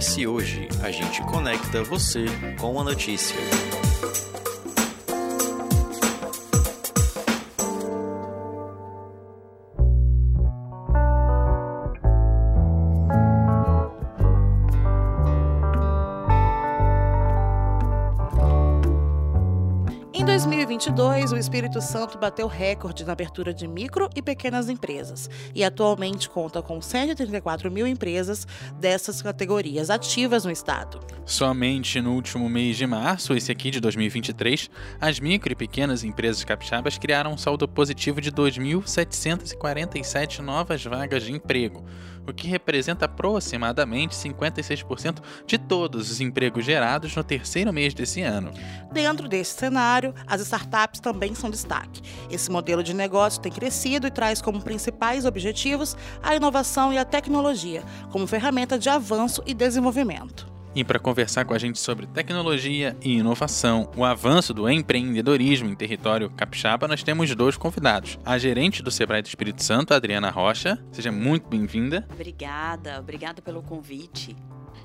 CS Hoje, a gente conecta você com a notícia. O Espírito Santo bateu recorde na abertura de micro e pequenas empresas e atualmente conta com 134 mil empresas dessas categorias ativas no estado. Somente no último mês de março, esse aqui de 2023, as micro e pequenas empresas capixabas criaram um saldo positivo de 2.747 novas vagas de emprego, o que representa aproximadamente 56% de todos os empregos gerados no terceiro mês desse ano. Dentro desse cenário, as startups também são destaque. Esse modelo de negócio tem crescido e traz como principais objetivos a inovação e a tecnologia, como ferramenta de avanço e desenvolvimento. E para conversar com a gente sobre tecnologia e inovação, o avanço do empreendedorismo em território capixaba, nós temos dois convidados. A gerente do Sebrae do Espírito Santo, Adriana Rocha. Seja muito bem-vinda. Obrigada, obrigada pelo convite.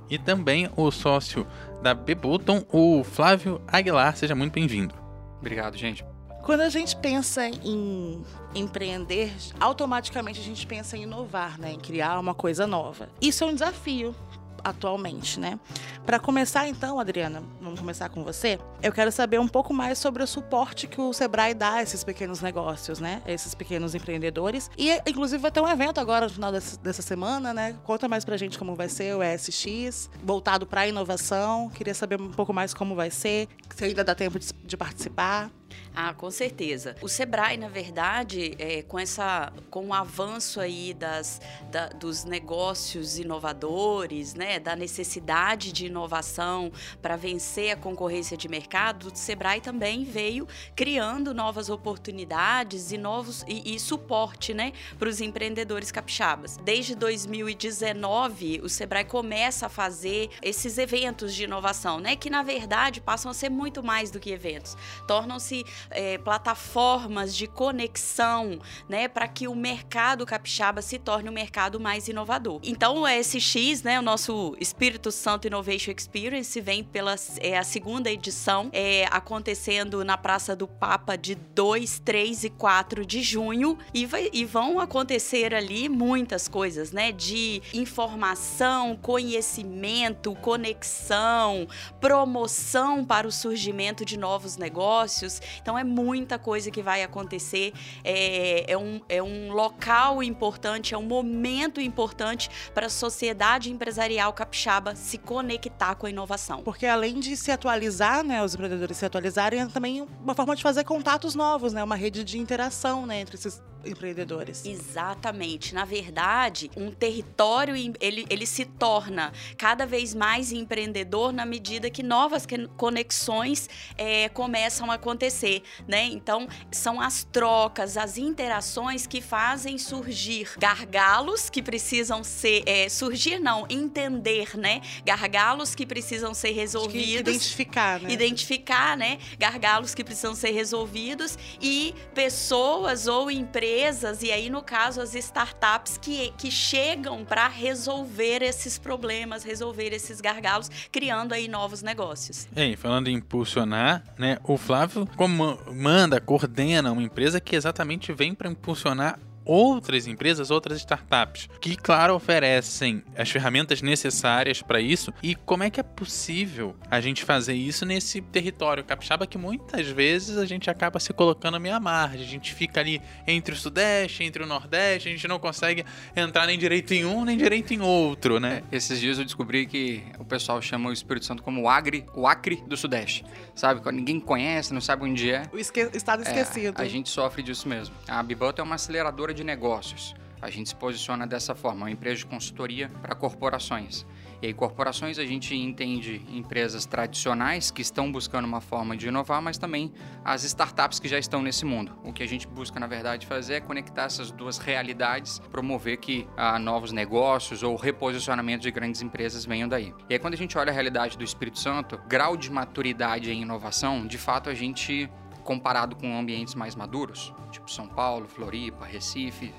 E também o sócio da Bebuton, o Flávio Aguilar. Seja muito bem-vindo. Obrigado, gente. Quando a gente pensa em empreender, automaticamente a gente pensa em inovar, né? em criar uma coisa nova. Isso é um desafio atualmente, né? Para começar então, Adriana, vamos começar com você. Eu quero saber um pouco mais sobre o suporte que o Sebrae dá a esses pequenos negócios, né? A esses pequenos empreendedores. E inclusive vai ter um evento agora no final dessa, semana, né? Conta mais pra gente como vai ser o ESX, voltado para inovação. Queria saber um pouco mais como vai ser, se ainda dá tempo de participar. Ah, com certeza. O Sebrae, na verdade, é, com essa, com o avanço aí das, da, dos negócios inovadores, né, da necessidade de inovação para vencer a concorrência de mercado, o Sebrae também veio criando novas oportunidades e novos e, e suporte, né, para os empreendedores capixabas. Desde 2019, o Sebrae começa a fazer esses eventos de inovação, né, que na verdade passam a ser muito mais do que eventos, tornam-se é, plataformas de conexão, né, para que o mercado capixaba se torne um mercado mais inovador. Então, o ESX, né, o nosso Espírito Santo Innovation Experience, vem pela é, a segunda edição, é, acontecendo na Praça do Papa de 2, 3 e 4 de junho, e, vai, e vão acontecer ali muitas coisas, né, de informação, conhecimento, conexão, promoção para o surgimento de novos negócios. Então é muita coisa que vai acontecer. É, é, um, é um local importante, é um momento importante para a sociedade empresarial capixaba se conectar com a inovação. Porque além de se atualizar, né, os empreendedores se atualizarem, é também uma forma de fazer contatos novos, né, uma rede de interação né, entre esses empreendedores. Exatamente. Na verdade, um território ele, ele se torna cada vez mais empreendedor na medida que novas conexões é, começam a acontecer, né? Então, são as trocas, as interações que fazem surgir gargalos que precisam ser é, surgir não, entender, né? Gargalos que precisam ser resolvidos, identificar, né? Identificar, né? Gargalos que precisam ser resolvidos e pessoas ou empresas e aí no caso as startups que, que chegam para resolver esses problemas, resolver esses gargalos, criando aí novos negócios. Ei, falando em impulsionar, né? O Flávio comanda, coordena uma empresa que exatamente vem para impulsionar outras empresas, outras startups, que, claro, oferecem as ferramentas necessárias para isso. E como é que é possível a gente fazer isso nesse território capixaba que muitas vezes a gente acaba se colocando à margem? A gente fica ali entre o Sudeste, entre o Nordeste, a gente não consegue entrar nem direito em um, nem direito em outro, né? É, esses dias eu descobri que o pessoal chama o Espírito Santo como o Agri, o Acre do Sudeste. Sabe? Ninguém conhece, não sabe onde é. O esque estado esquecido. É, a gente sofre disso mesmo. A Biboto é uma aceleradora de negócios. A gente se posiciona dessa forma, uma empresa de consultoria para corporações. E aí, corporações a gente entende empresas tradicionais que estão buscando uma forma de inovar, mas também as startups que já estão nesse mundo. O que a gente busca, na verdade, fazer é conectar essas duas realidades, promover que ah, novos negócios ou reposicionamento de grandes empresas venham daí. E aí, quando a gente olha a realidade do Espírito Santo, grau de maturidade em inovação, de fato a gente comparado com ambientes mais maduros, tipo São Paulo, Floripa, Recife,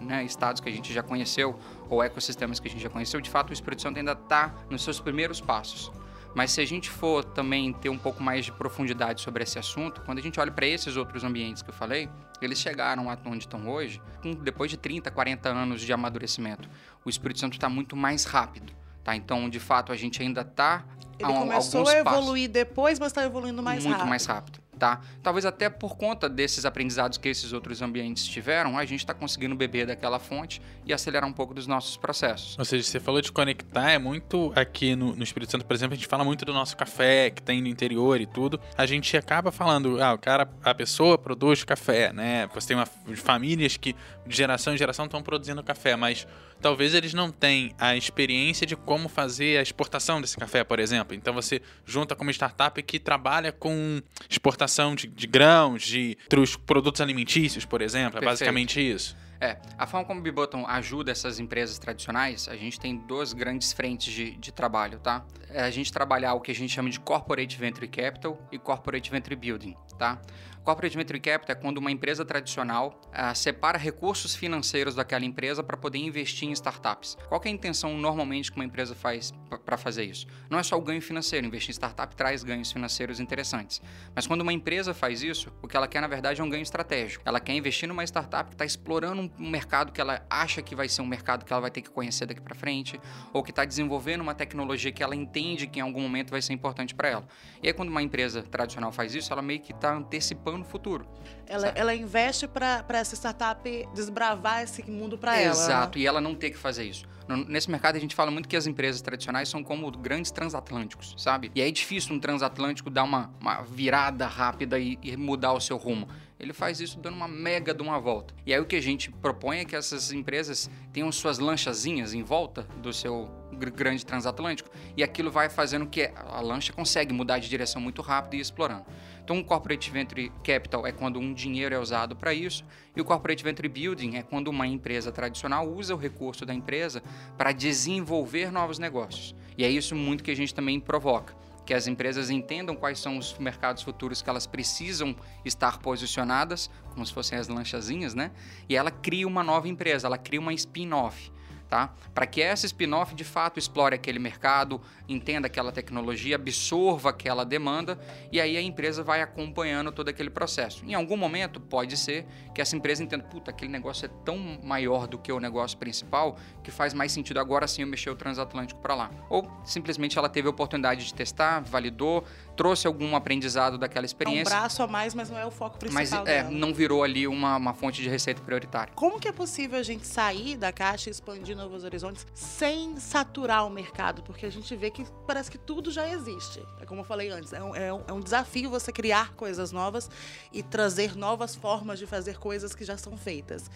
né, estados que a gente já conheceu ou ecossistemas que a gente já conheceu, de fato o Espírito Santo ainda está nos seus primeiros passos. Mas se a gente for também ter um pouco mais de profundidade sobre esse assunto, quando a gente olha para esses outros ambientes que eu falei, eles chegaram a onde estão hoje, depois de 30, 40 anos de amadurecimento. O Espírito Santo está muito mais rápido. Tá? Então, de fato, a gente ainda está Ele começou a evoluir depois, mas está evoluindo mais muito rápido. Muito mais rápido tá? Talvez até por conta desses aprendizados que esses outros ambientes tiveram, a gente está conseguindo beber daquela fonte e acelerar um pouco dos nossos processos. Ou seja, você falou de conectar, é muito aqui no, no Espírito Santo, por exemplo, a gente fala muito do nosso café que tem no interior e tudo. A gente acaba falando, ah, o cara, a pessoa produz café, né? Você tem uma, famílias que de geração em geração estão produzindo café, mas talvez eles não tenham a experiência de como fazer a exportação desse café, por exemplo. Então você junta com uma startup que trabalha com exportação de, de grãos, de outros produtos alimentícios, por exemplo. É Perfeito. basicamente isso. É, a forma como o Bibottom ajuda essas empresas tradicionais, a gente tem duas grandes frentes de, de trabalho, tá? É a gente trabalhar o que a gente chama de Corporate Venture Capital e Corporate Venture Building, tá? Corporate Venture Capital é quando uma empresa tradicional uh, separa recursos financeiros daquela empresa para poder investir em startups. Qual é a intenção normalmente que uma empresa faz para fazer isso? Não é só o ganho financeiro, investir em startup traz ganhos financeiros interessantes. Mas quando uma empresa faz isso, o que ela quer na verdade é um ganho estratégico. Ela quer investir numa startup que está explorando um mercado que ela acha que vai ser um mercado que ela vai ter que conhecer daqui para frente, ou que está desenvolvendo uma tecnologia que ela entende que em algum momento vai ser importante para ela. E aí quando uma empresa tradicional faz isso, ela meio que está antecipando no futuro. Ela, ela investe para essa startup desbravar esse mundo para ela. Exato, e ela não ter que fazer isso. Nesse mercado a gente fala muito que as empresas tradicionais são como grandes transatlânticos, sabe? E é difícil um transatlântico dar uma, uma virada rápida e, e mudar o seu rumo ele faz isso dando uma mega de uma volta. E aí o que a gente propõe é que essas empresas tenham suas lanchazinhas em volta do seu grande transatlântico e aquilo vai fazendo que a lancha consegue mudar de direção muito rápido e ir explorando. Então, o Corporate Venture Capital é quando um dinheiro é usado para isso, e o Corporate Venture Building é quando uma empresa tradicional usa o recurso da empresa para desenvolver novos negócios. E é isso muito que a gente também provoca que as empresas entendam quais são os mercados futuros que elas precisam estar posicionadas, como se fossem as lanchazinhas, né? E ela cria uma nova empresa, ela cria uma spin-off tá? Para que essa spin-off de fato explore aquele mercado, entenda aquela tecnologia, absorva aquela demanda e aí a empresa vai acompanhando todo aquele processo. Em algum momento pode ser que essa empresa entenda, puta, aquele negócio é tão maior do que o negócio principal que faz mais sentido agora sim eu mexer o transatlântico para lá. Ou simplesmente ela teve a oportunidade de testar, validou, trouxe algum aprendizado daquela experiência. É um braço a mais, mas não é o foco principal. Mas é, não virou ali uma, uma fonte de receita prioritária. Como que é possível a gente sair da caixa e expandir novos horizontes sem saturar o mercado? Porque a gente vê que parece que tudo já existe. É como eu falei antes, é um, é um, é um desafio você criar coisas novas e trazer novas formas de fazer coisas que já são feitas.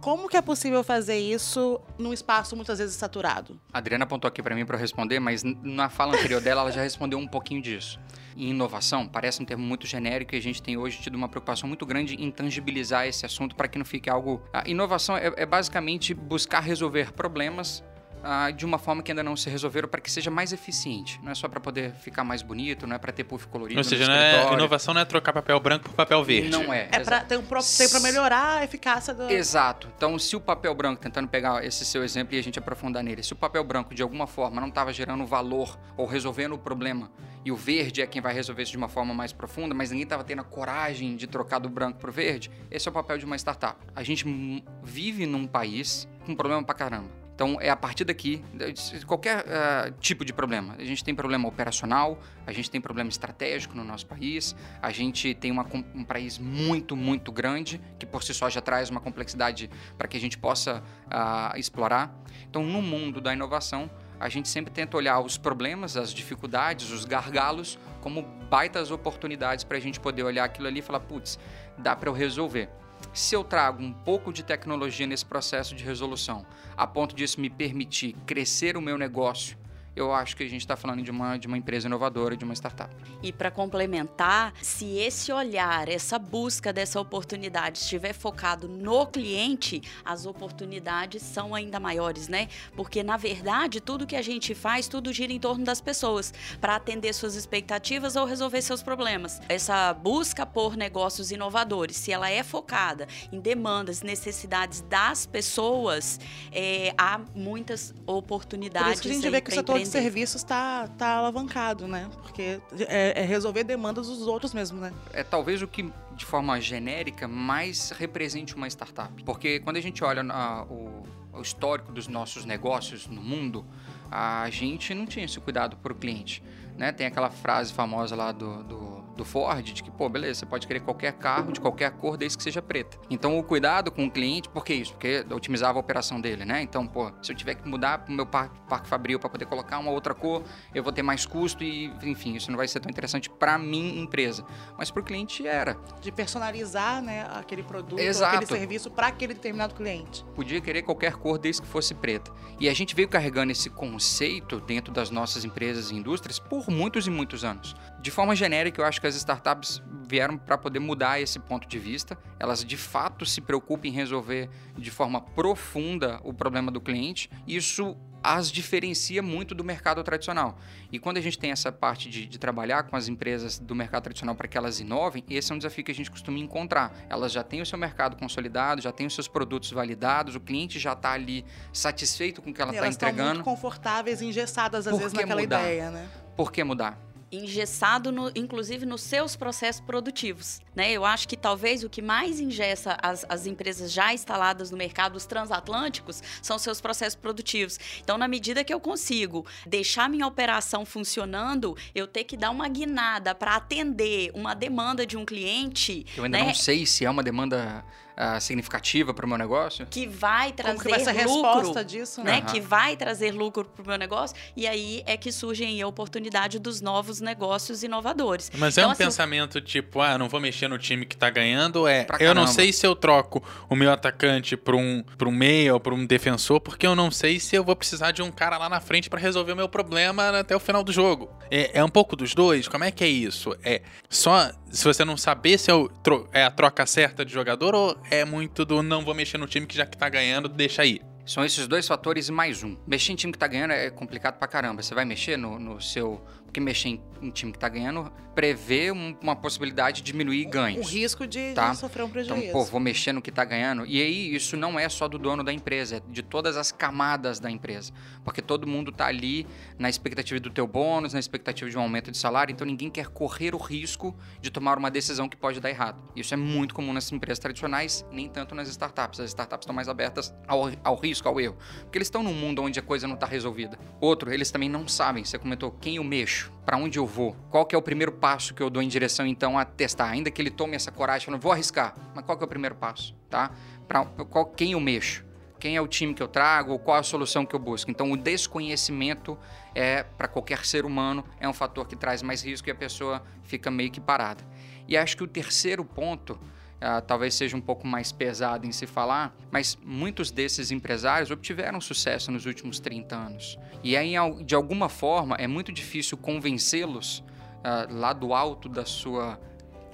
Como que é possível fazer isso num espaço muitas vezes saturado? A Adriana apontou aqui para mim para responder, mas na fala anterior dela ela já respondeu um pouquinho disso e inovação parece um termo muito genérico e a gente tem hoje tido uma preocupação muito grande em tangibilizar esse assunto para que não fique algo. A inovação é, é basicamente buscar resolver problemas ah, de uma forma que ainda não se resolveram para que seja mais eficiente. Não é só para poder ficar mais bonito, não é para ter puff colorido. Ou seja, não é, inovação não é trocar papel branco por papel verde. Não é. É para tem, um, tem para melhorar a eficácia do. Exato. Então, se o papel branco, tentando pegar esse seu exemplo e a gente aprofundar nele, se o papel branco de alguma forma não estava gerando valor ou resolvendo o problema, e o verde é quem vai resolver isso de uma forma mais profunda, mas ninguém estava tendo a coragem de trocar do branco para o verde, esse é o papel de uma startup. A gente vive num país com problema pra caramba então, é a partir daqui, qualquer uh, tipo de problema. A gente tem problema operacional, a gente tem problema estratégico no nosso país, a gente tem uma, um país muito, muito grande, que por si só já traz uma complexidade para que a gente possa uh, explorar. Então, no mundo da inovação, a gente sempre tenta olhar os problemas, as dificuldades, os gargalos, como baitas oportunidades para a gente poder olhar aquilo ali e falar: putz, dá para eu resolver. Se eu trago um pouco de tecnologia nesse processo de resolução, a ponto disso me permitir crescer o meu negócio eu acho que a gente está falando de uma, de uma empresa inovadora, de uma startup. E para complementar, se esse olhar, essa busca dessa oportunidade estiver focado no cliente, as oportunidades são ainda maiores, né? Porque na verdade, tudo que a gente faz, tudo gira em torno das pessoas, para atender suas expectativas ou resolver seus problemas. Essa busca por negócios inovadores, se ela é focada em demandas, necessidades das pessoas, é, há muitas oportunidades. Por isso que a gente vê que o setor de serviços está tá alavancado, né? Porque é, é, resolver demandas dos outros mesmo, né? É talvez o que, de forma genérica, mais represente uma startup. Porque quando a gente olha o, o histórico dos nossos negócios no mundo, a gente não tinha esse cuidado para o cliente. Né? Tem aquela frase famosa lá do, do do Ford, de que, pô, beleza, você pode querer qualquer carro de qualquer cor desde que seja preta. Então, o cuidado com o cliente, por que isso? Porque otimizava a operação dele, né? Então, pô, se eu tiver que mudar o meu parque, parque fabril para poder colocar uma outra cor, eu vou ter mais custo e, enfim, isso não vai ser tão interessante para mim, empresa. Mas para o cliente era. De personalizar, né, aquele produto, aquele serviço para aquele determinado cliente. Podia querer qualquer cor desde que fosse preta. E a gente veio carregando esse conceito dentro das nossas empresas e indústrias por muitos e muitos anos. De forma genérica, eu acho que as startups vieram para poder mudar esse ponto de vista. Elas de fato se preocupam em resolver de forma profunda o problema do cliente. Isso as diferencia muito do mercado tradicional. E quando a gente tem essa parte de, de trabalhar com as empresas do mercado tradicional para que elas inovem, esse é um desafio que a gente costuma encontrar. Elas já têm o seu mercado consolidado, já têm os seus produtos validados, o cliente já está ali satisfeito com o que ela está entregando. Elas estão muito confortáveis, engessadas às Por vezes naquela mudar? ideia, né? Por que mudar? Engessado, no, inclusive nos seus processos produtivos. Né? Eu acho que talvez o que mais engessa as, as empresas já instaladas no mercado, os transatlânticos, são seus processos produtivos. Então, na medida que eu consigo deixar minha operação funcionando, eu ter que dar uma guinada para atender uma demanda de um cliente. Eu ainda né? não sei se é uma demanda uh, significativa para o meu negócio. Que vai trazer que vai ser lucro. resposta disso, né? Uhum. Que vai trazer lucro para o meu negócio. E aí é que surge aí a oportunidade dos novos negócios inovadores. Mas é então, é um assim, pensamento tipo, ah, não vou mexer no time que está ganhando. É, eu não sei se eu troco o meu atacante para um, pra um meia ou para um defensor, porque eu não sei se eu vou precisar de um cara lá na frente para resolver o meu problema até o final do jogo. É, é um pouco dos dois? Como é que é isso? É só se você não saber se é, é a troca certa de jogador ou é muito do não vou mexer no time que já que tá ganhando, deixa aí. São esses dois fatores e mais um. Mexer em time que tá ganhando é complicado pra caramba. Você vai mexer no, no seu porque mexer em um time que está ganhando prevê um, uma possibilidade de diminuir ganhos. O risco de, tá? de, sofrer um prejuízo. Então, pô, vou mexer no que está ganhando. E aí, isso não é só do dono da empresa, é de todas as camadas da empresa. Porque todo mundo está ali na expectativa do teu bônus, na expectativa de um aumento de salário, então ninguém quer correr o risco de tomar uma decisão que pode dar errado. Isso é muito comum nas empresas tradicionais, nem tanto nas startups. As startups estão mais abertas ao, ao risco, ao erro. Porque eles estão num mundo onde a coisa não está resolvida. Outro, eles também não sabem, você comentou, quem eu mexo para onde eu vou? Qual que é o primeiro passo que eu dou em direção então a testar? Ainda que ele tome essa coragem, falando, vou arriscar, mas qual que é o primeiro passo, tá? Para qual quem eu mexo? Quem é o time que eu trago? Qual a solução que eu busco? Então, o desconhecimento é para qualquer ser humano é um fator que traz mais risco e a pessoa fica meio que parada. E acho que o terceiro ponto uh, talvez seja um pouco mais pesado em se falar, mas muitos desses empresários obtiveram sucesso nos últimos 30 anos. E aí, de alguma forma, é muito difícil convencê-los uh, lá do alto da sua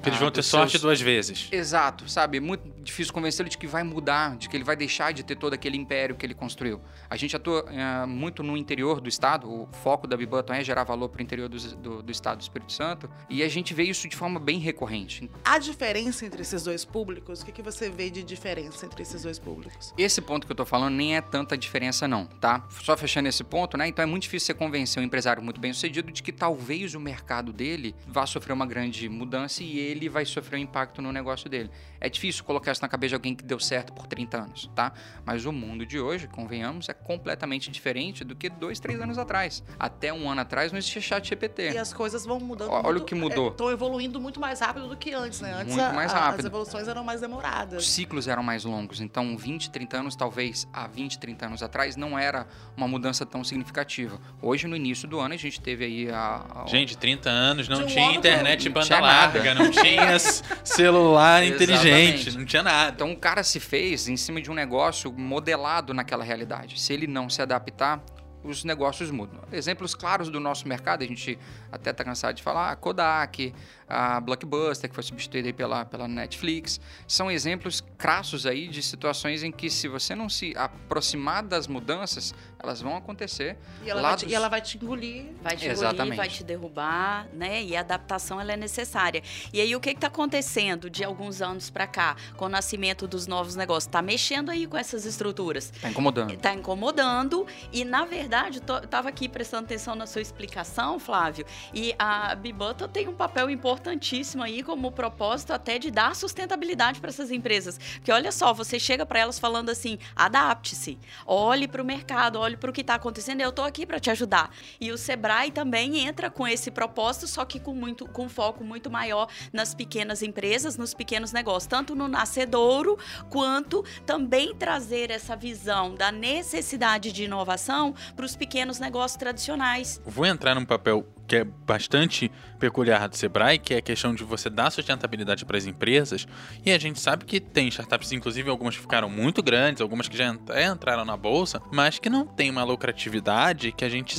que eles vão ah, ter sorte seus... duas vezes. Exato, sabe? Muito difícil convencê-lo de que vai mudar, de que ele vai deixar de ter todo aquele império que ele construiu. A gente atua uh, muito no interior do estado, o foco da Bibutton é gerar valor para o interior do, do, do, estado do Espírito Santo, e a gente vê isso de forma bem recorrente. A diferença entre esses dois públicos, o que, que você vê de diferença entre esses dois públicos? Esse ponto que eu estou falando nem é tanta diferença não, tá? Só fechando esse ponto, né? Então é muito difícil você convencer um empresário muito bem sucedido de que talvez o mercado dele vá sofrer uma grande mudança e ele vai sofrer um impacto no negócio dele. É difícil colocar isso na cabeça de alguém que deu certo por 30 anos, tá? Mas o mundo de hoje, convenhamos, é completamente diferente do que dois, três anos atrás. Até um ano atrás não existia chat GPT. E as coisas vão mudando. Olha muito, o que mudou. Estão é, evoluindo muito mais rápido do que antes, né? Antes muito a, mais rápido. as evoluções eram mais demoradas. Os ciclos eram mais longos. Então, 20, 30 anos, talvez há 20, 30 anos atrás, não era uma mudança tão significativa. Hoje, no início do ano, a gente teve aí a. a... Gente, 30 anos não tinha internet banda larga, não tinha celular inteligente, não tinha nada. Então, o cara se fez em cima de um negócio modelado naquela realidade. Se ele não se adaptar, os negócios mudam. Exemplos claros do nosso mercado, a gente até está cansado de falar, Kodak, a Blockbuster, que foi substituída pela, pela Netflix, são exemplos crassos aí de situações em que se você não se aproximar das mudanças, elas vão acontecer. E ela, vai te, dos- e ela vai te engolir. Vai te engolir, Exatamente. vai te derrubar, né? E a adaptação ela é necessária. E aí o que está acontecendo de alguns anos para cá, com o nascimento dos novos negócios? Está mexendo aí com essas estruturas. Tá incomodando. Está incomodando e, na verdade, estava aqui prestando atenção na sua explicação, Flávio, e a Bibota tem um papel importantíssimo aí como propósito até de dar sustentabilidade para essas empresas. Porque olha só, você chega para elas falando assim: adapte-se, olhe para o mercado, olhe para o que está acontecendo, eu estou aqui para te ajudar. E o Sebrae também entra com esse propósito, só que com muito com foco muito maior nas pequenas empresas, nos pequenos negócios, tanto no nascedouro quanto também trazer essa visão da necessidade de inovação para os pequenos negócios tradicionais. Vou entrar num papel que é bastante peculiar do Sebrae, que é a questão de você dar sustentabilidade para as empresas. E a gente sabe que tem startups, inclusive algumas que ficaram muito grandes, algumas que já entraram na bolsa, mas que não tem uma lucratividade que a gente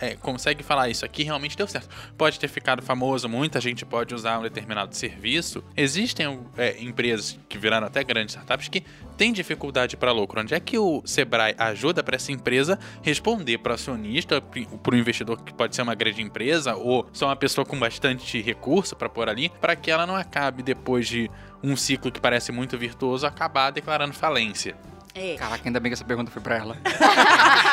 é, consegue falar isso aqui realmente deu certo. Pode ter ficado famoso, muita gente pode usar um determinado serviço. Existem é, empresas que viraram até grandes startups que têm dificuldade para lucro. Onde é que o Sebrae ajuda para essa empresa responder para o acionista, para o investidor que pode ser uma grande empresa ou só uma pessoa com bastante recurso para pôr ali, para que ela não acabe depois de um ciclo que parece muito virtuoso acabar declarando falência. É, Caraca, ainda bem que essa pergunta foi pra ela.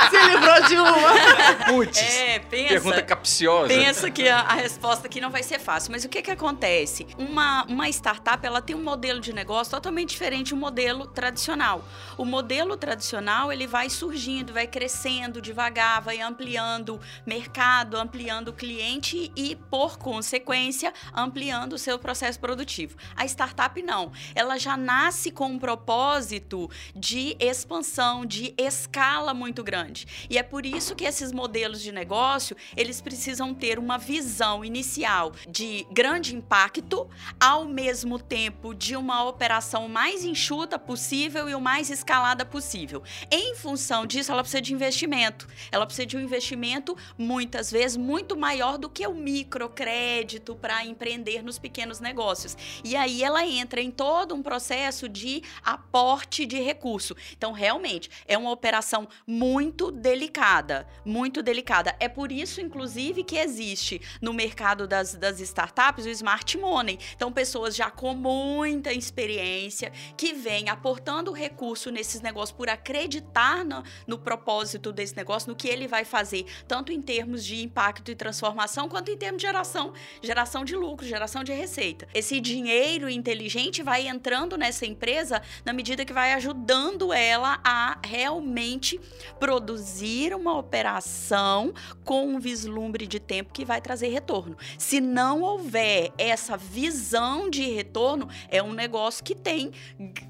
Se livrou de uma. Putz, é pensa. pergunta capciosa. Pensa que a, a resposta aqui não vai ser fácil, mas o que que acontece? Uma, uma startup ela tem um modelo de negócio totalmente diferente do modelo tradicional. O modelo tradicional ele vai surgindo, vai crescendo devagar, vai ampliando mercado, ampliando cliente e, por consequência, ampliando o seu processo produtivo. A startup não, ela já nasce com um propósito de expansão, de escala muito grande. E é por isso que esses modelos de negócio, eles precisam ter uma visão inicial de grande impacto, ao mesmo tempo de uma operação mais enxuta possível e o mais escalada possível. Em função disso, ela precisa de investimento. Ela precisa de um investimento muitas vezes muito maior do que o microcrédito para empreender nos pequenos negócios. E aí ela entra em todo um processo de aporte de recurso. Então, realmente, é uma operação muito delicada, muito delicada. É por isso, inclusive, que existe no mercado das, das startups o smart money. Então, pessoas já com muita experiência que vêm aportando recurso nesses negócios por acreditar no, no propósito desse negócio, no que ele vai fazer, tanto em termos de impacto e transformação, quanto em termos de geração, geração de lucro, geração de receita. Esse dinheiro inteligente vai entrando nessa empresa na medida que vai ajudando ela a realmente produzir uma operação com um vislumbre de tempo que vai trazer retorno. Se não houver essa visão de retorno, é um negócio que tem,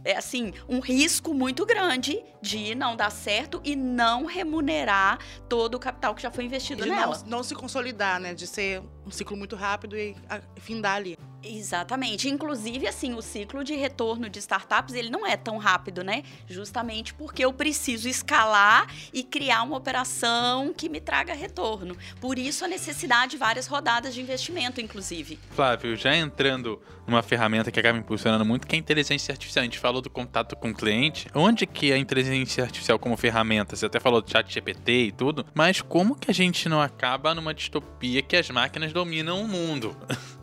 é assim, um risco muito grande de não dar certo e não remunerar todo o capital que já foi investido De nela. não, não se consolidar, né? De ser um ciclo muito rápido e a- findar ali. Exatamente. Inclusive, assim, o ciclo de retorno de startups, ele não é tão rápido, né? Justamente porque eu preciso escalar e criar uma operação que me traga retorno. Por isso, a necessidade de várias rodadas de investimento, inclusive. Flávio, já entrando numa ferramenta que acaba impulsionando muito, que é a inteligência artificial. A gente falou do contato com o cliente. Onde que a inteligência artificial como ferramenta? Você até falou do chat GPT e tudo, mas como que a gente não acaba numa distopia que as máquinas dominam o mundo?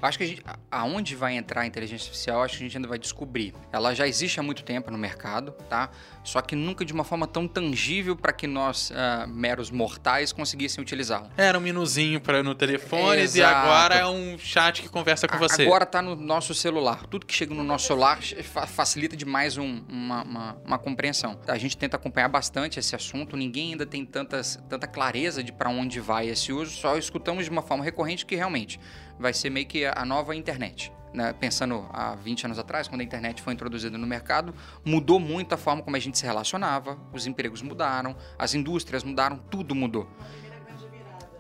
Acho que a gente, a- aonde vai entrar a inteligência artificial, acho que a gente ainda vai descobrir. Ela já existe há muito tempo no mercado, tá? Só que nunca de uma forma tão tangível para que nós, ah, meros mortais, conseguissem utilizá-la. Era um minuzinho para no telefone e Exato. agora é um chat que conversa com A- você. Agora tá no nosso celular. Tudo que chega no nosso celular fa- facilita demais um- uma, uma- uma compreensão. A gente tenta acompanhar bastante esse assunto. Ninguém ainda tem tantas, tanta clareza de para onde vai esse uso. Só escutamos de uma forma recorrente que realmente vai ser meio que a nova internet. né? Pensando há 20 anos atrás, quando a internet foi introduzida no mercado, mudou muito a forma como a gente se relacionava, os empregos mudaram, as indústrias mudaram, tudo mudou.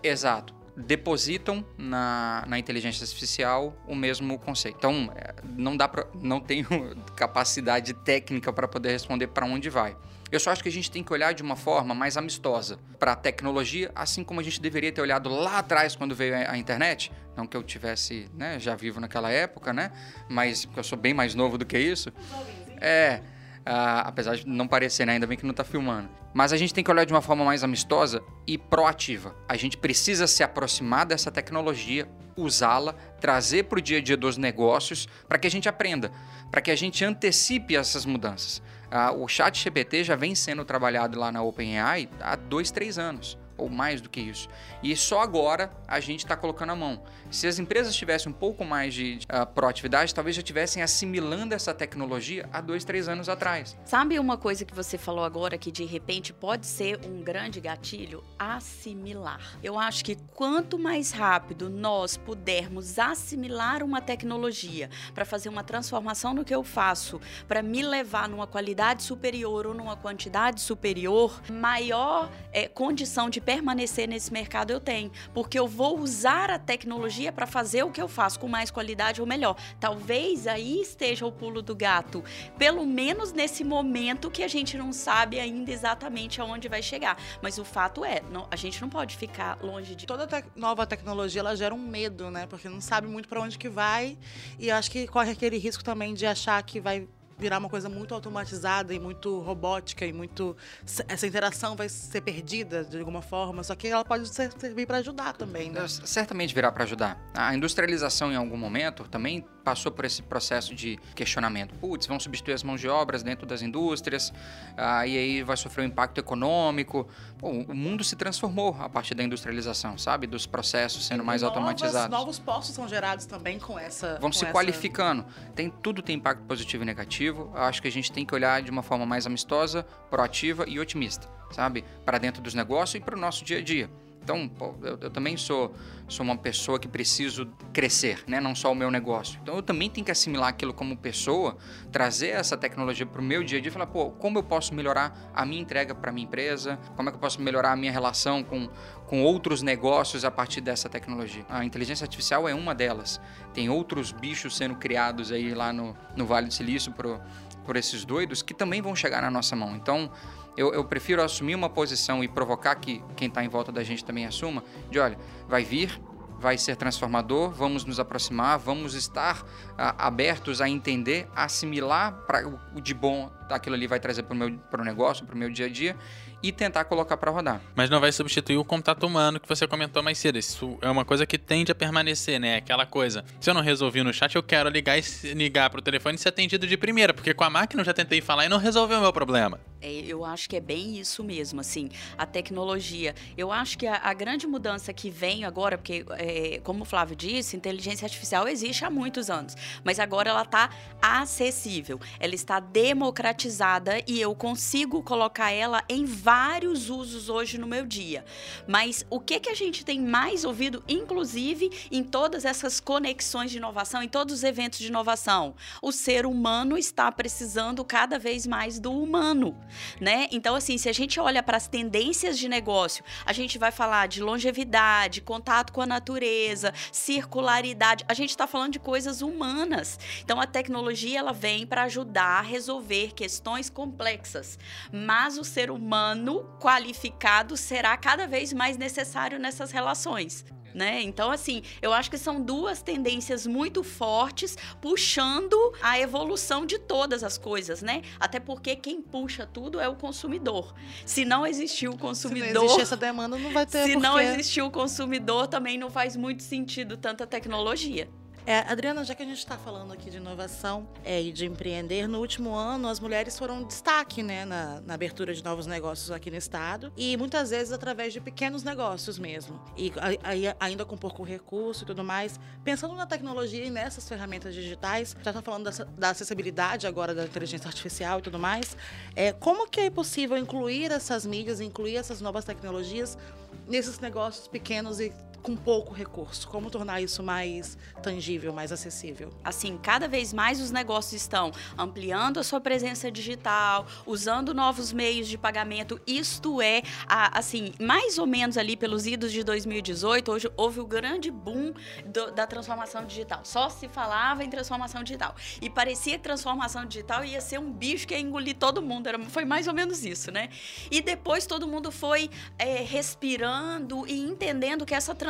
Exato. Depositam na, na inteligência artificial o mesmo conceito. Então, é, não dá pra, não tenho capacidade técnica para poder responder para onde vai. Eu só acho que a gente tem que olhar de uma forma mais amistosa para a tecnologia, assim como a gente deveria ter olhado lá atrás quando veio a internet. Não que eu tivesse, né, já vivo naquela época, né? Mas eu sou bem mais novo do que isso. É. Uh, apesar de não parecer, né? ainda bem que não está filmando. Mas a gente tem que olhar de uma forma mais amistosa e proativa. A gente precisa se aproximar dessa tecnologia, usá-la, trazer para o dia a dia dos negócios, para que a gente aprenda, para que a gente antecipe essas mudanças. Uh, o chat GPT já vem sendo trabalhado lá na OpenAI há dois, três anos ou mais do que isso. E só agora a gente está colocando a mão. Se as empresas tivessem um pouco mais de uh, proatividade, talvez já estivessem assimilando essa tecnologia há dois, três anos atrás. Sabe uma coisa que você falou agora que de repente pode ser um grande gatilho? Assimilar. Eu acho que quanto mais rápido nós pudermos assimilar uma tecnologia para fazer uma transformação no que eu faço, para me levar numa qualidade superior ou numa quantidade superior, maior é, condição de permanecer nesse mercado eu tenho, porque eu vou usar a tecnologia para fazer o que eu faço com mais qualidade ou melhor. Talvez aí esteja o pulo do gato, pelo menos nesse momento que a gente não sabe ainda exatamente aonde vai chegar. Mas o fato é, não, a gente não pode ficar longe de toda te nova tecnologia, ela gera um medo, né? Porque não sabe muito para onde que vai e acho que corre aquele risco também de achar que vai virar uma coisa muito automatizada e muito robótica e muito essa interação vai ser perdida de alguma forma, só que ela pode servir para ajudar também, né? Certamente virá para ajudar. A industrialização em algum momento também passou por esse processo de questionamento. Putz, vão substituir as mãos de obras dentro das indústrias, ah, e aí vai sofrer um impacto econômico. Pô, o mundo se transformou a partir da industrialização, sabe? Dos processos sendo e mais novas, automatizados. Novos postos são gerados também com essa. Vão se essa... qualificando. Tem, tudo tem impacto positivo e negativo. Acho que a gente tem que olhar de uma forma mais amistosa, proativa e otimista, sabe? Para dentro dos negócios e para o nosso dia a dia. Então, eu, eu, também sou, sou uma pessoa que preciso crescer, né? não só o meu negócio. Então, eu também tenho que assimilar aquilo como pessoa, trazer essa tecnologia para o meu dia a dia e falar, pô, como eu posso melhorar a minha entrega para a minha empresa? Como é que eu posso melhorar a minha relação com, com outros negócios a partir dessa tecnologia? A inteligência artificial é uma delas. Tem outros bichos sendo criados aí lá no, no Vale do Silício por, por esses doidos que também vão chegar na nossa mão. Então, eu, eu prefiro assumir uma posição e provocar que quem está em volta da gente também assuma, de olha, vai vir, vai ser transformador, vamos nos aproximar, vamos estar a, abertos a entender, assimilar para o de bom aquilo ali vai trazer para o meu pro negócio, para o meu dia a dia e tentar colocar para rodar. Mas não vai substituir o contato humano que você comentou mais cedo. Isso é uma coisa que tende a permanecer, né? Aquela coisa. Se eu não resolvi no chat, eu quero ligar ligar pro telefone e ser atendido de primeira, porque com a máquina eu já tentei falar e não resolveu o meu problema. É, eu acho que é bem isso mesmo, assim, a tecnologia. Eu acho que a, a grande mudança que vem agora, porque, é, como o Flávio disse, inteligência artificial existe há muitos anos, mas agora ela está acessível, ela está democratizada e eu consigo colocar ela em vários usos hoje no meu dia. Mas o que, que a gente tem mais ouvido, inclusive em todas essas conexões de inovação, em todos os eventos de inovação? O ser humano está precisando cada vez mais do humano né? Então, assim, se a gente olha para as tendências de negócio, a gente vai falar de longevidade, contato com a natureza, circularidade. A gente está falando de coisas humanas. Então, a tecnologia ela vem para ajudar a resolver questões complexas, mas o ser humano qualificado será cada vez mais necessário nessas relações né? Então, assim, eu acho que são duas tendências muito fortes puxando a evolução de todas as coisas, né? Até porque quem puxa tudo é o consumidor. Se não existir o consumidor. Se não existir essa demanda, não vai ter. Se porque... não existir o consumidor, também não faz muito sentido tanta tecnologia. É, Adriana, já que a gente está falando aqui de inovação é, e de empreender, no último ano as mulheres foram destaque né, na, na, abertura de novos negócios aqui no estado e muitas vezes através de pequenos negócios mesmo. E aí, ainda com pouco recurso e tudo mais. Pensando na tecnologia e nessas ferramentas digitais, já está falando da, da, acessibilidade agora da inteligência artificial e tudo mais. É, como que é possível incluir essas mídias, incluir essas novas tecnologias nesses negócios pequenos e com pouco recurso? Como tornar isso mais tangível, mais acessível? Assim, cada vez mais os negócios estão ampliando a sua presença digital, usando novos meios de pagamento. Isto é, assim, mais ou menos ali pelos idos de 2018, hoje houve o grande boom do, da transformação digital. Só se falava em transformação digital. E parecia que transformação digital ia ser um bicho que ia engolir todo mundo. Era, foi mais ou menos isso, né? E depois todo mundo foi é, respirando e entendendo que essa transformação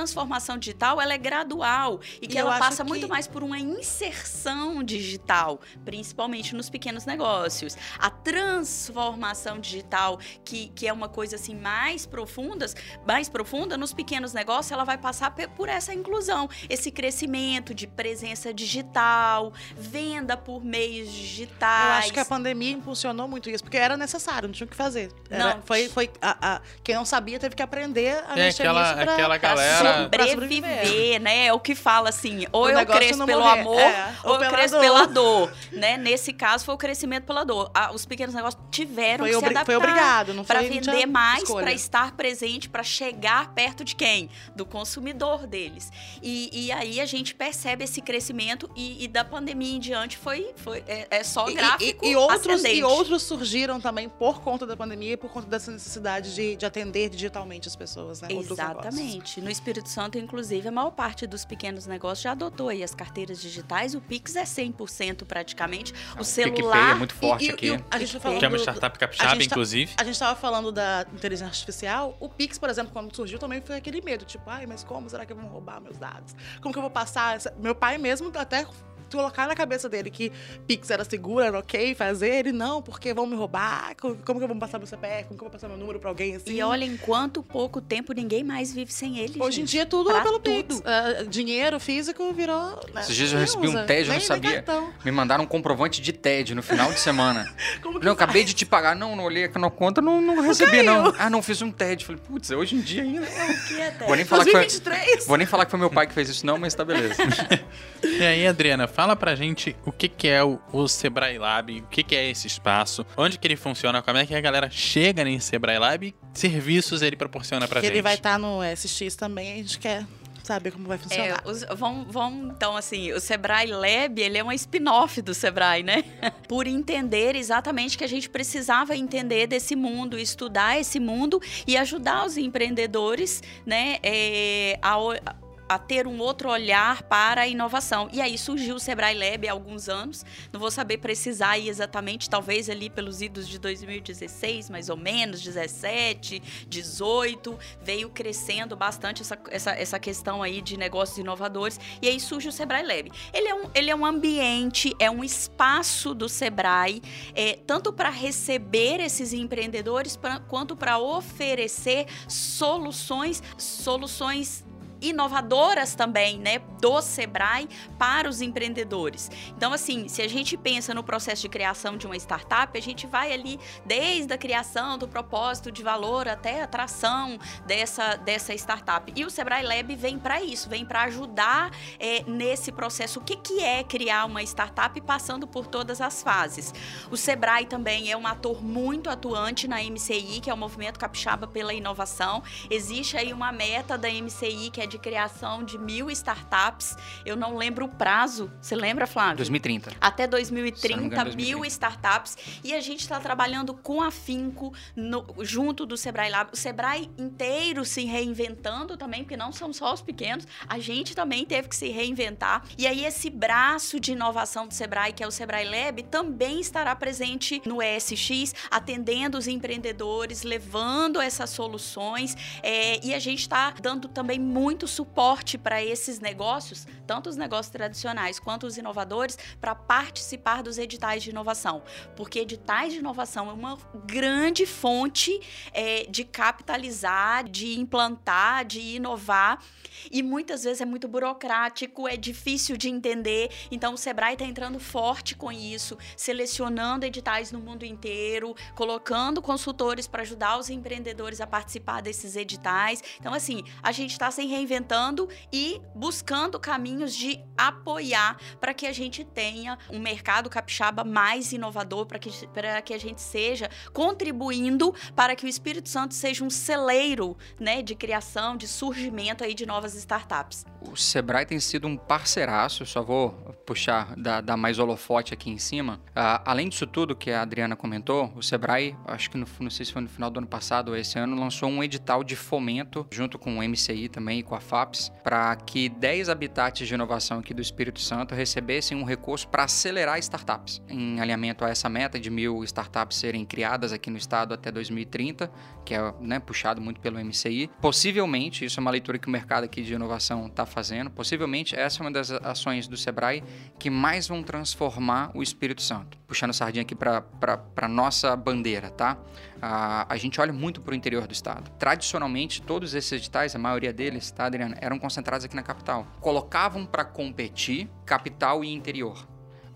digital ela é gradual e que e ela passa que... muito mais por uma inserção digital, principalmente nos pequenos negócios. A transformação digital, que, que é uma coisa assim mais profunda, mais profunda nos pequenos negócios, ela vai passar por essa inclusão, esse crescimento de presença digital, venda por meios digitais. Eu acho que a pandemia impulsionou muito isso, porque era necessário, não tinha o que fazer. Era, não. Foi, foi a, a, quem não sabia teve que aprender a é, mexer aquela, nisso pra, aquela galera... sobreviver, sobreviver, né? É o que fala assim, ou o eu cresço pelo morrer. amor, é, ou, ou eu cresço dor. pela dor, né? Nesse caso foi o crescimento pela dor. Ah, os pequenos negócios tiveram foi que se adaptar. Foi obrigado, não foi Para vender mais, para estar presente, para chegar perto de quem? Do consumidor deles. E, e aí a gente percebe esse crescimento e, e da pandemia em diante foi, foi é, é só gráfico e, e, outros E outros surgiram também por conta da pandemia e por conta dessa necessidade de, de atender digitalmente as pessoas, né? Exatamente. No Espírito Santo, inclusive, a maior parte dos pequenos negócios já adotou aí as carteiras digitais. O Pix é 100% praticamente. O, o celular... É muito forte e, aqui. E, a gente tá falando que é uma startup capixaba, a inclusive. Tá, a gente estava falando da inteligência artificial. O Pix, por exemplo, quando surgiu, também foi aquele medo. Tipo, ai, mas como? Será que vão roubar meus dados? Como que eu vou passar? Meu pai mesmo até colocar na cabeça dele que Pix era seguro, era ok fazer, ele não, porque vão me roubar, como que eu vou passar meu CPF, como que eu vou passar meu número pra alguém assim. E olha, em quanto pouco tempo ninguém mais vive sem ele. Hoje gente. em dia tudo pra pelo tudo. Pix. Uh, dinheiro físico virou. Né? Esses dias eu recebi usa. um TED, eu não sabia. Me mandaram um comprovante de TED no final de semana. como que não, acabei de te pagar. Não, não olhei aqui na conta, não, não recebi, não. Ah, não, fiz um TED. Falei, putz, hoje em dia ainda. É, o que é TED? Vou nem falar 2023. que foi, vou nem falar que foi meu pai que fez isso, não, mas tá beleza. e aí, Adriana, fala pra gente o que, que é o, o Sebrae Lab, o que, que é esse espaço, onde que ele funciona, como é que a galera chega nesse Sebrae Lab e serviços ele proporciona pra que gente. Ele vai estar tá no SX também, a gente quer saber como vai funcionar. É, os, vamos, vamos, então, assim, o Sebrae Lab, ele é uma spin-off do Sebrae, né? Por entender exatamente que a gente precisava entender desse mundo, estudar esse mundo e ajudar os empreendedores, né, é, a, a ter um outro olhar para a inovação. E aí surgiu o Sebrae Lab há alguns anos. Não vou saber precisar exatamente, talvez ali pelos idos de 2016, mais ou menos, 17, 18, veio crescendo bastante essa, essa, essa questão aí de negócios inovadores. E aí surge o Sebrae Lab. Ele é um, ele é um ambiente, é um espaço do Sebrae, é, tanto para receber esses empreendedores pra, quanto para oferecer soluções, soluções inovadoras também, né, do Sebrae para os empreendedores. Então, assim, se a gente pensa no processo de criação de uma startup, a gente vai ali desde a criação do propósito de valor até a atração dessa, dessa startup. E o Sebrae Lab vem para isso, vem para ajudar é, nesse processo. O que, que é criar uma startup passando por todas as fases? O Sebrae também é um ator muito atuante na MCI, que é o Movimento Capixaba pela Inovação. Existe aí uma meta da MCI que é de criação de mil startups. Eu não lembro o prazo. Você lembra, Flávio? 2030. Até 2030, engano, 2030. mil startups. E a gente está trabalhando com afinco no, junto do Sebrae Lab. O Sebrae inteiro se reinventando também, porque não são só os pequenos. A gente também teve que se reinventar. E aí, esse braço de inovação do Sebrae, que é o Sebrae Lab, também estará presente no ESX, atendendo os empreendedores, levando essas soluções. É, e a gente está dando também muito muito suporte para esses negócios, tanto os negócios tradicionais quanto os inovadores, para participar dos editais de inovação. Porque editais de inovação é uma grande fonte é, de capitalizar, de implantar, de inovar. E muitas vezes é muito burocrático, é difícil de entender. Então o Sebrae está entrando forte com isso, selecionando editais no mundo inteiro, colocando consultores para ajudar os empreendedores a participar desses editais. Então, assim, a gente está sem reinventar reinventando e buscando caminhos de apoiar para que a gente tenha um mercado capixaba mais inovador, para que, que a gente seja contribuindo para que o Espírito Santo seja um celeiro né, de criação, de surgimento aí de novas startups. O Sebrae tem sido um parceiraço, só vou puxar da, da mais holofote aqui em cima. Uh, além disso tudo que a Adriana comentou, o Sebrae, acho que no, não sei se foi no final do ano passado ou esse ano, lançou um edital de fomento, junto com o MCI também e com a FAPS, para que 10 habitats de inovação aqui do Espírito Santo recebessem um recurso para acelerar startups, em alinhamento a essa meta de mil startups serem criadas aqui no estado até 2030, que é né, puxado muito pelo MCI. Possivelmente, isso é uma leitura que o mercado aqui de inovação está fazendo, possivelmente essa é uma das ações do Sebrae que mais vão transformar o Espírito Santo. Puxando sardinha aqui para a nossa bandeira, tá? A gente olha muito para o interior do estado. Tradicionalmente, todos esses editais, a maioria deles, tá, Adriana, eram concentrados aqui na capital. Colocavam para competir capital e interior.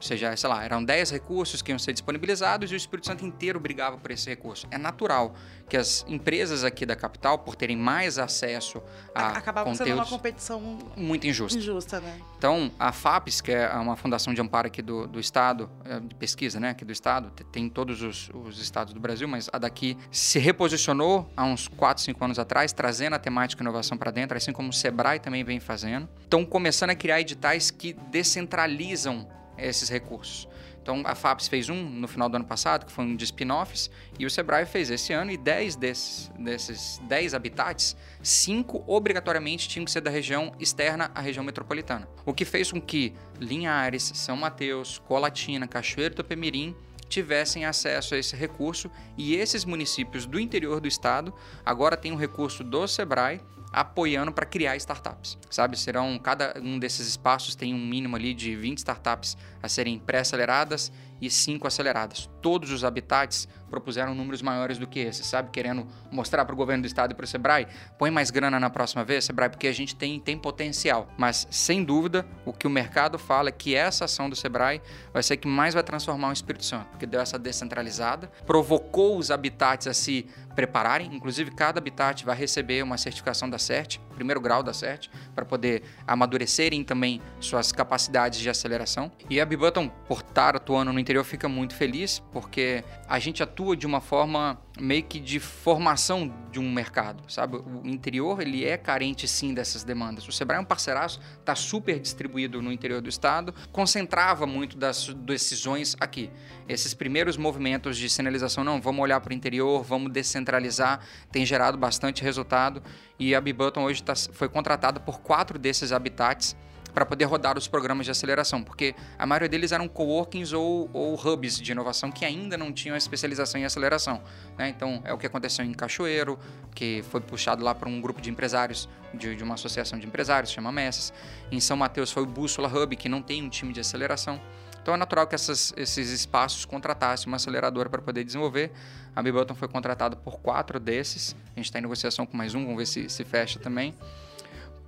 Ou seja, sei lá, eram 10 recursos que iam ser disponibilizados e o Espírito Santo inteiro brigava por esse recurso. É natural que as empresas aqui da capital, por terem mais acesso a Acabava conteúdos... sendo uma competição muito injusta. injusta, né? Então, a FAPES, que é uma fundação de amparo aqui do, do Estado, é, de pesquisa, né, aqui do Estado, tem em todos os, os, estados do Brasil, mas a daqui se reposicionou há uns 4, 5 anos atrás, trazendo a temática inovação para dentro, assim como o Sebrae também vem fazendo. Estão começando a criar editais que descentralizam esses recursos. Então, a FAPES fez um no final do ano passado, que foi um de spin-offs, e o Sebrae fez esse ano, e 10 desses, desses 10 habitats, 5 obrigatoriamente tinham que ser da região externa à região metropolitana. O que fez com que Linhares, São Mateus, Colatina, Cachoeiro do Pemirim tivessem acesso a esse recurso e esses municípios do interior do estado agora têm um recurso do Sebrae apoiando para criar startups, sabe? Serão cada um desses espaços tem um mínimo ali de 20 startups a serem pré-aceleradas e 5 aceleradas. Todos os habitats propuseram números maiores do que esse, sabe? Querendo mostrar para o governo do estado e para o Sebrae, põe mais grana na próxima vez, Sebrae, porque a gente tem, tem potencial. Mas, sem dúvida, o que o mercado fala é que essa ação do Sebrae vai ser que mais vai transformar o Espírito Santo, porque deu essa descentralizada, provocou os habitats a se prepararem, inclusive cada habitat vai receber uma certificação da CERT, primeiro grau da CERT, para poder amadurecerem também suas capacidades de aceleração. E a Bibutton, por estar atuando no interior, fica muito feliz, porque a gente atua de uma forma meio que de formação de um mercado, sabe? O interior, ele é carente sim dessas demandas. O Sebrae é um parceiraço, está super distribuído no interior do estado, concentrava muito das decisões aqui. Esses primeiros movimentos de sinalização, não, vamos olhar para o interior, vamos descentralizar, tem gerado bastante resultado e a Bibutton hoje tá, foi contratada por quatro desses habitats para poder rodar os programas de aceleração, porque a maioria deles eram coworkings ou, ou hubs de inovação que ainda não tinham especialização em aceleração. Né? Então, é o que aconteceu em Cachoeiro, que foi puxado lá para um grupo de empresários, de, de, uma associação de empresários, chama Messes. Em São Mateus foi o Bússola Hub, que não tem um time de aceleração. Então é natural que essas, esses espaços contratassem uma aceleradora para poder desenvolver. A Bibutton foi contratada por quatro desses. A gente está em negociação com mais um, vamos ver se, se fecha também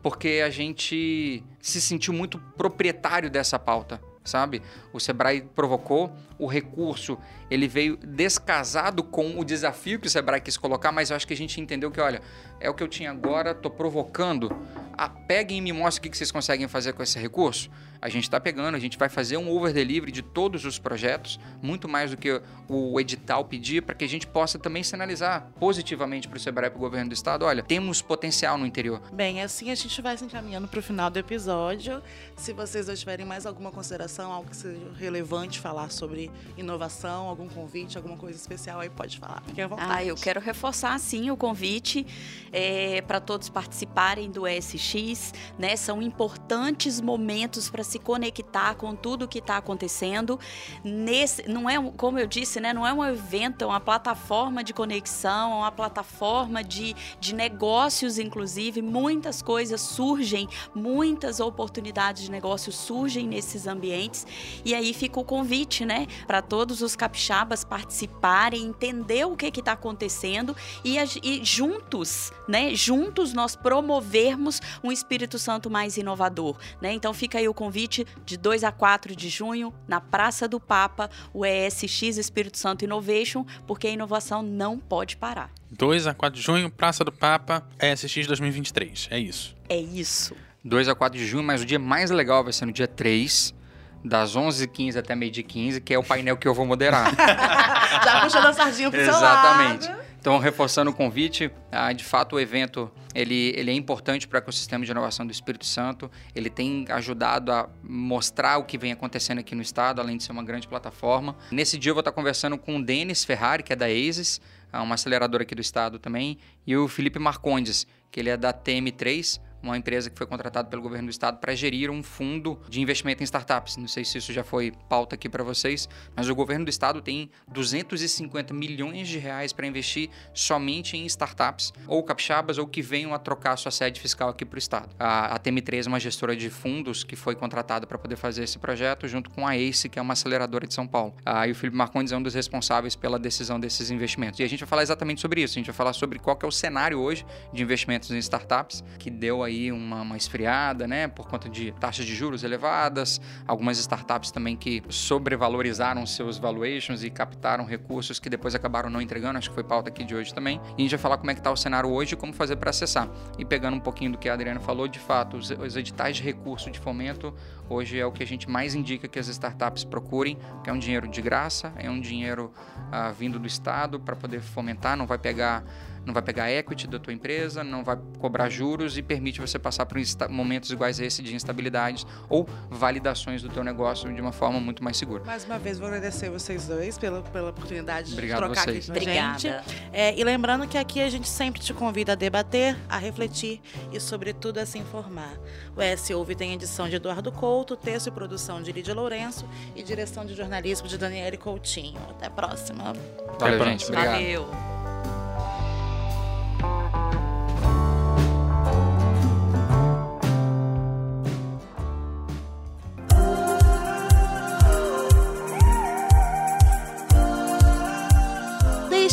porque a gente se sentiu muito proprietário dessa pauta, sabe? O Sebrae provocou, o recurso ele veio descasado com o desafio que o Sebrae quis colocar, mas eu acho que a gente entendeu que, olha, é o que eu tinha agora, tô provocando. Ah, peguem e me mostrem o que vocês conseguem fazer com esse recurso a gente está pegando, a gente vai fazer um over delivery de todos os projetos, muito mais do que o edital pedir, para que a gente possa também sinalizar positivamente para o Sebrae e para o governo do estado: olha, temos potencial no interior. Bem, assim a gente vai se encaminhando para o final do episódio. Se vocês dois tiverem mais alguma consideração, algo que seja relevante falar sobre inovação, algum convite, alguma coisa especial, aí pode falar. Fique à vontade. Ah, eu quero reforçar sim o convite é, para todos participarem do ESX, né? São importantes momentos para se conectar com tudo que está acontecendo. Nesse, não é, como eu disse, né, não é um evento, é uma plataforma de conexão, é uma plataforma de, de negócios, inclusive. Muitas coisas surgem, muitas oportunidades de negócio surgem nesses ambientes. E aí fica o convite, né, para todos os capixabas participarem, entender o que está acontecendo e, e juntos, né, juntos nós promovermos um Espírito Santo mais inovador, né? Então fica aí o convite convite de 2 a 4 de junho, na Praça do Papa, o ESX Espírito Santo Innovation, porque a inovação não pode parar. 2 a 4 de junho, Praça do Papa, ESX 2023. É isso. É isso. 2 a 4 de junho, mas o dia mais legal vai ser no dia 3, das 11h15 até meio-dia 15, que é o painel que eu vou moderar. Já puxando a sardinha pro seu Exatamente. Então, reforçando o convite, ah, de fato o evento ele, ele é importante para o ecossistema de inovação do Espírito Santo. Ele tem ajudado a mostrar o que vem acontecendo aqui no estado, além de ser uma grande plataforma. Nesse dia eu vou estar conversando com o Denis Ferrari, que é da ASIS, ah, uma aceleradora aqui do estado também, e o Felipe Marcondes, que ele é da TM3, uma empresa que foi contratada pelo governo do estado para gerir um fundo de investimento em startups. Não sei se isso já foi pauta aqui para vocês, mas o governo do estado tem 250 milhões de reais para investir somente em startups ou capixabas ou que venham a trocar sua sede fiscal aqui para o estado. A, a TM3 é uma gestora de fundos que foi contratada para poder fazer esse projeto junto com a ACE, que é uma aceleradora de São Paulo. Ah, e o Felipe Marcondes é um dos responsáveis pela decisão desses investimentos. E a gente vai falar exatamente sobre isso. A gente vai falar sobre qual é o cenário hoje de investimentos em startups que deu aí uma, uma esfriada, né, por conta de taxas de juros elevadas, algumas startups também que sobrevalorizaram seus valuations e captaram recursos que depois acabaram não entregando, acho que foi pauta aqui de hoje também. E a gente vai falar como é que está o cenário hoje e como fazer para acessar. E pegando um pouquinho do que a Adriana falou, de fato, os, os editais de recurso de fomento hoje é o que a gente mais indica que as startups procurem, que é um dinheiro de graça, é um dinheiro ah, vindo do Estado para poder fomentar, não vai pegar não vai pegar equity da tua empresa, não vai cobrar juros e permite você passar por momentos iguais a esse de instabilidades ou validações do teu negócio de uma forma muito mais segura. Mais uma vez, vou agradecer vocês dois pela, pela oportunidade Obrigado de trocar vocês. aqui com a gente. Obrigada. É, e lembrando que aqui a gente sempre te convida a debater, a refletir e, sobretudo, a se informar. O S Ouve tem edição de Eduardo Couto, texto e produção de Lídia Lourenço e direção de jornalismo de Daniele Coutinho. Até a próxima. Valeu, a gente. Obrigado. Valeu.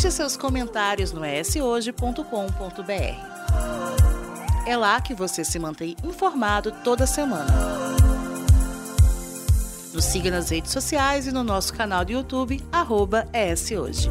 Deixe seus comentários no eshoje.com.br. É lá que você se mantém informado toda semana. Nos siga nas redes sociais e no nosso canal do YouTube, arroba ESHoje.